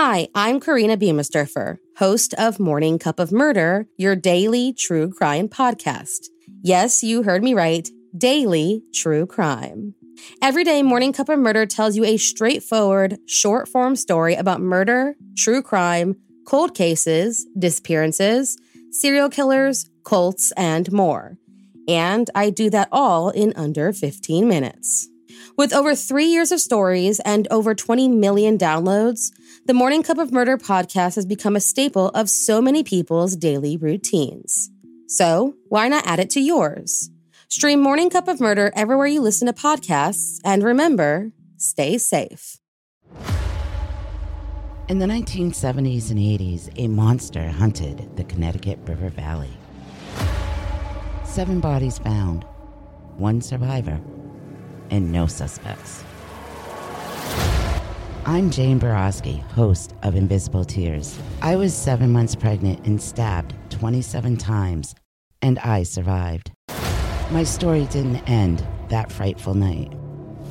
Hi, I'm Korina Biemesderfer, host of Morning Cup of Murder, your daily true crime podcast. Yes, you heard me right, daily true crime. Every day, Morning Cup of Murder tells you a straightforward, short form story about murder, true crime, cold cases, disappearances, serial killers, cults, and more. And I do that all in under 15 minutes. With over three years of stories and over 20 million downloads, the Morning Cup of Murder podcast has become a staple of so many people's daily routines. So, why not add it to yours? Stream Morning Cup of Murder everywhere you listen to podcasts, and remember, stay safe. In the 1970s and 80s, a monster hunted the Connecticut River Valley. Seven bodies found, one survivor, and no suspects. I'm Jane Borowski, host of Invisible Tears. I was seven months pregnant and stabbed 27 times, and I survived. My story didn't end that frightful night.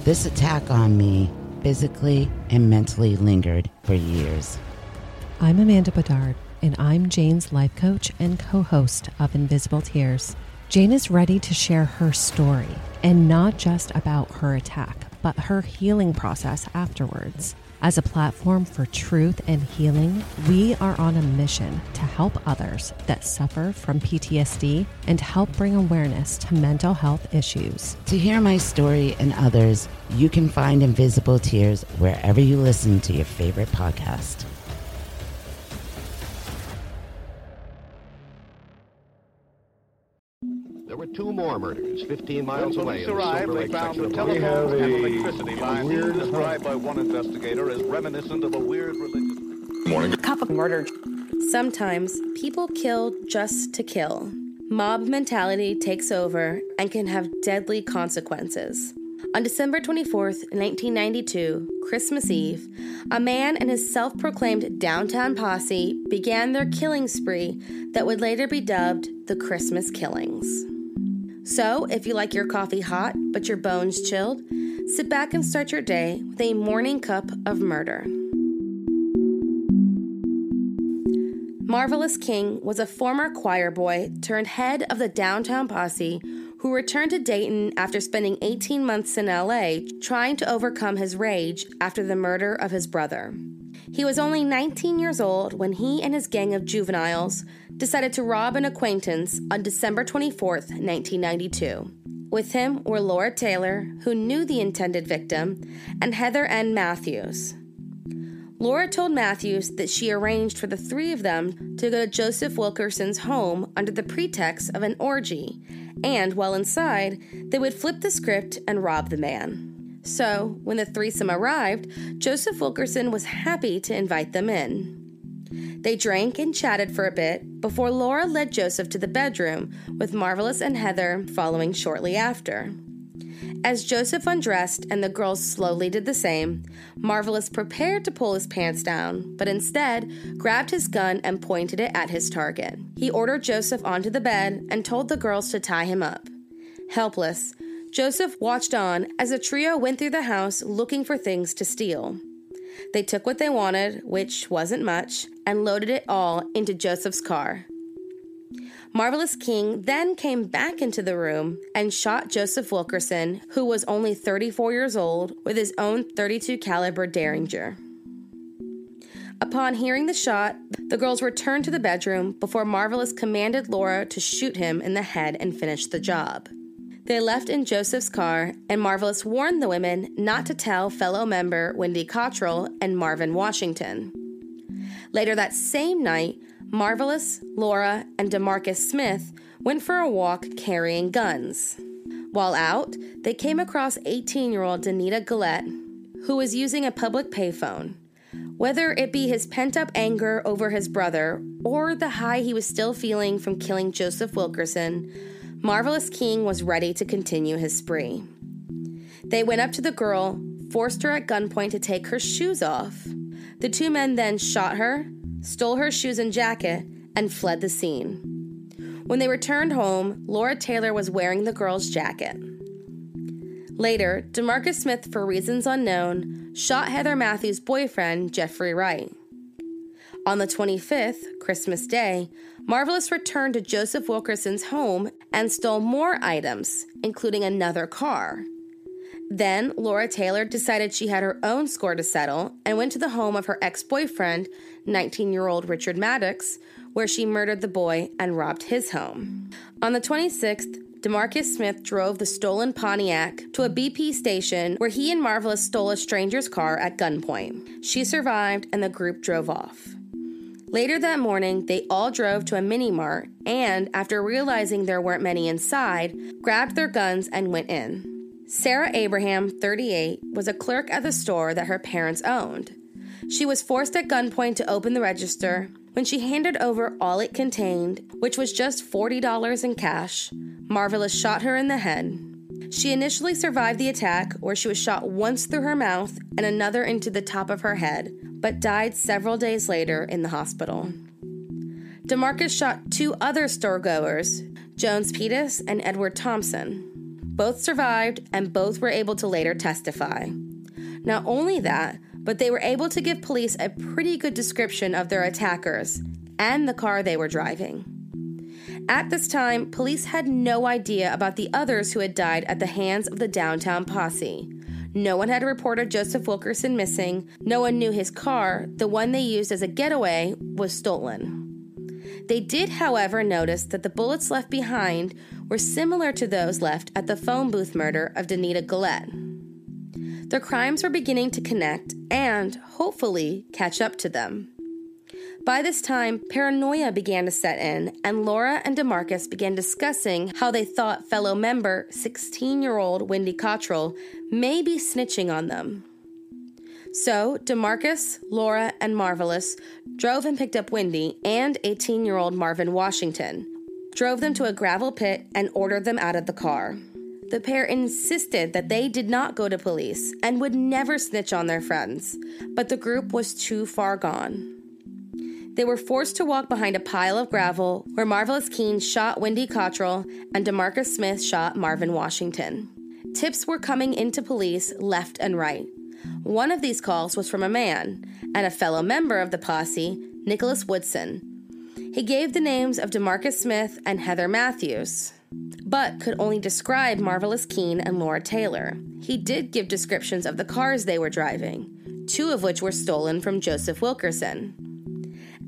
This attack on me physically and mentally lingered for years. I'm Amanda Bedard, and I'm Jane's life coach and co host of Invisible Tears. Jane is ready to share her story, and not just about her attack, but her healing process afterwards. As a platform for truth and healing, we are on a mission to help others that suffer from PTSD and help bring awareness to mental health issues. To hear my story and others, you can find Invisible Tears wherever you listen to your favorite podcast. Two more murders 15 miles When away police in the arrived, they found the of telephone and Angeles. electricity lines described by one investigator as reminiscent of a weird religion. religious. Cup of Murder. Sometimes people kill just to kill. Mob mentality takes over and can have deadly consequences. On December 24th, 1992, Christmas Eve, a man and his self proclaimed downtown posse began their killing spree that would later be dubbed the Christmas Killings. So, if you like your coffee hot but your bones chilled, sit back and start your day with a morning cup of murder. Marvallous Keene was a former choir boy turned head of the downtown posse who returned to Dayton after spending 18 months in LA trying to overcome his rage after the murder of his brother. He was only 19 years old when he and his gang of juveniles decided to rob an acquaintance on December 24th, 1992. With him were Laura Taylor, who knew the intended victim, and Heather N. Matthews. Laura told Matthews that she arranged for the three of them to go to Joseph Wilkerson's home under the pretext of an orgy, and while inside, they would flip the script and rob the man. So, when the threesome arrived, Joseph Wilkerson was happy to invite them in. They drank and chatted for a bit before Laura led Joseph to the bedroom, with Marvallous and Heather following shortly after. As Joseph undressed and the girls slowly did the same, Marvallous prepared to pull his pants down, but instead grabbed his gun and pointed it at his target. He ordered Joseph onto the bed and told the girls to tie him up. Helpless, Joseph watched on as the trio went through the house looking for things to steal. They took what they wanted, which wasn't much, and loaded it all into Joseph's car. Marvallous Keene then came back into the room and shot Joseph Wilkerson, who was only 34 years old, with his own 32 caliber Derringer. Upon hearing the shot, the girls returned to the bedroom before Marvallous commanded Laura to shoot him in the head and finish the job. They left in Joseph's car, and Marvallous warned the women not to tell fellow member Wendy Cottrell and Marvin Washington. Later that same night, Marvallous, Laura, and Demarcus Smith went for a walk carrying guns. While out, they came across 18 year old Danita Gillette, who was using a public payphone. Whether it be his pent up anger over his brother or the high he was still feeling from killing Joseph Wilkerson, Marvallous Keene was ready to continue his spree. They went up to the girl, forced her at gunpoint to take her shoes off. The two men then shot her, stole her shoes and jacket, and fled the scene. When they returned home, Laura Taylor was wearing the girl's jacket. Later, Demarcus Smith, for reasons unknown, shot Heather Matthews' boyfriend, Jeffrey Wright. On the 25th, Christmas Day, Marvallous returned to Joseph Wilkerson's home and stole more items, including another car. Then Laura Taylor decided she had her own score to settle and went to the home of her ex boyfriend, 19 year old Richard Maddox, where she murdered the boy and robbed his home. On the 26th, Demarcus Smith drove the stolen Pontiac to a BP station where he and Marvallous stole a stranger's car at gunpoint. She survived and the group drove off. Later that morning, they all drove to a mini mart and, after realizing there weren't many inside, grabbed their guns and went in. Sarah Abraham, 38, was a clerk at the store that her parents owned. She was forced at gunpoint to open the register. When she handed over all it contained, which was just $40 in cash, Marvallous shot her in the head. She initially survived the attack, where she was shot once through her mouth and another into the top of her head, but died several days later in the hospital. DeMarcus shot two other storegoers, Jones Pettis and Edward Thompson. Both survived and both were able to later testify. Not only that, but they were able to give police a pretty good description of their attackers and the car they were driving. At this time, police had no idea about the others who had died at the hands of the downtown posse. No one had reported Joseph Wilkerson missing. No one knew his car, the one they used as a getaway, was stolen. They did, however, notice that the bullets left behind were similar to those left at the phone booth murder of Danita Gillette. Their crimes were beginning to connect and, hopefully, catch up to them. By this time, paranoia began to set in, and Laura and DeMarcus began discussing how they thought fellow member, 16 year old Wendy Cottrell, may be snitching on them. So, DeMarcus, Laura, and Marvallous drove and picked up Wendy and 18 year old Marvin Washington, drove them to a gravel pit, and ordered them out of the car. The pair insisted that they did not go to police and would never snitch on their friends, but the group was too far gone. They were forced to walk behind a pile of gravel where Marvallous Keene shot Wendy Cottrell and DeMarcus Smith shot Marvin Washington. Tips were coming into police left and right. One of these calls was from a man and a fellow member of the posse, Nicholas Woodson, he gave the names of DeMarcus Smith and Heather Matthews, but could only describe Marvallous Keene and Laura Taylor. He did give descriptions of the cars they were driving, two of which were stolen from Joseph Wilkerson.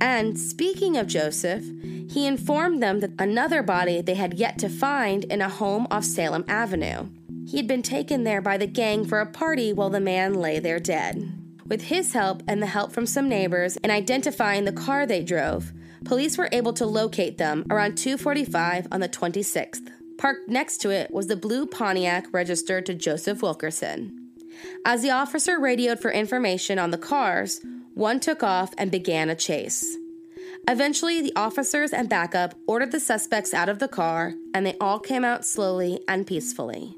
And speaking of Joseph, he informed them that another body they had yet to find in a home off Salem Avenue. He had been taken there by the gang for a party while the man lay there dead. With his help and the help from some neighbors in identifying the car they drove, Police were able to locate them around 2:45 on the 26th. Parked next to it was the blue Pontiac registered to Joseph Wilkerson. As the officer radioed for information on the cars, one took off and began a chase. Eventually, the officers and backup ordered the suspects out of the car, and they all came out slowly and peacefully.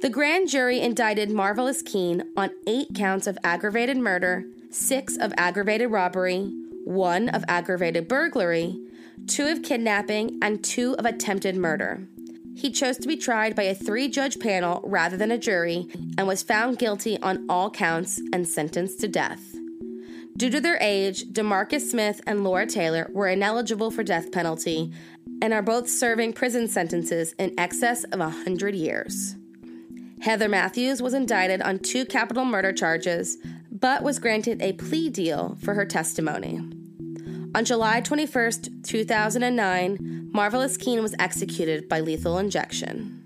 The grand jury indicted Marvallous Keene on eight counts of aggravated murder, six of aggravated robbery, one of aggravated burglary, two of kidnapping, and two of attempted murder. He chose to be tried by a three judge panel rather than a jury and was found guilty on all counts and sentenced to death. Due to their age, DeMarcus Smith and Laura Taylor were ineligible for death penalty and are both serving prison sentences in excess of 100 years. Heather Matthews was indicted on two capital murder charges, but was granted a plea deal for her testimony. On July 21, 2009, Marvallous Keene was executed by lethal injection.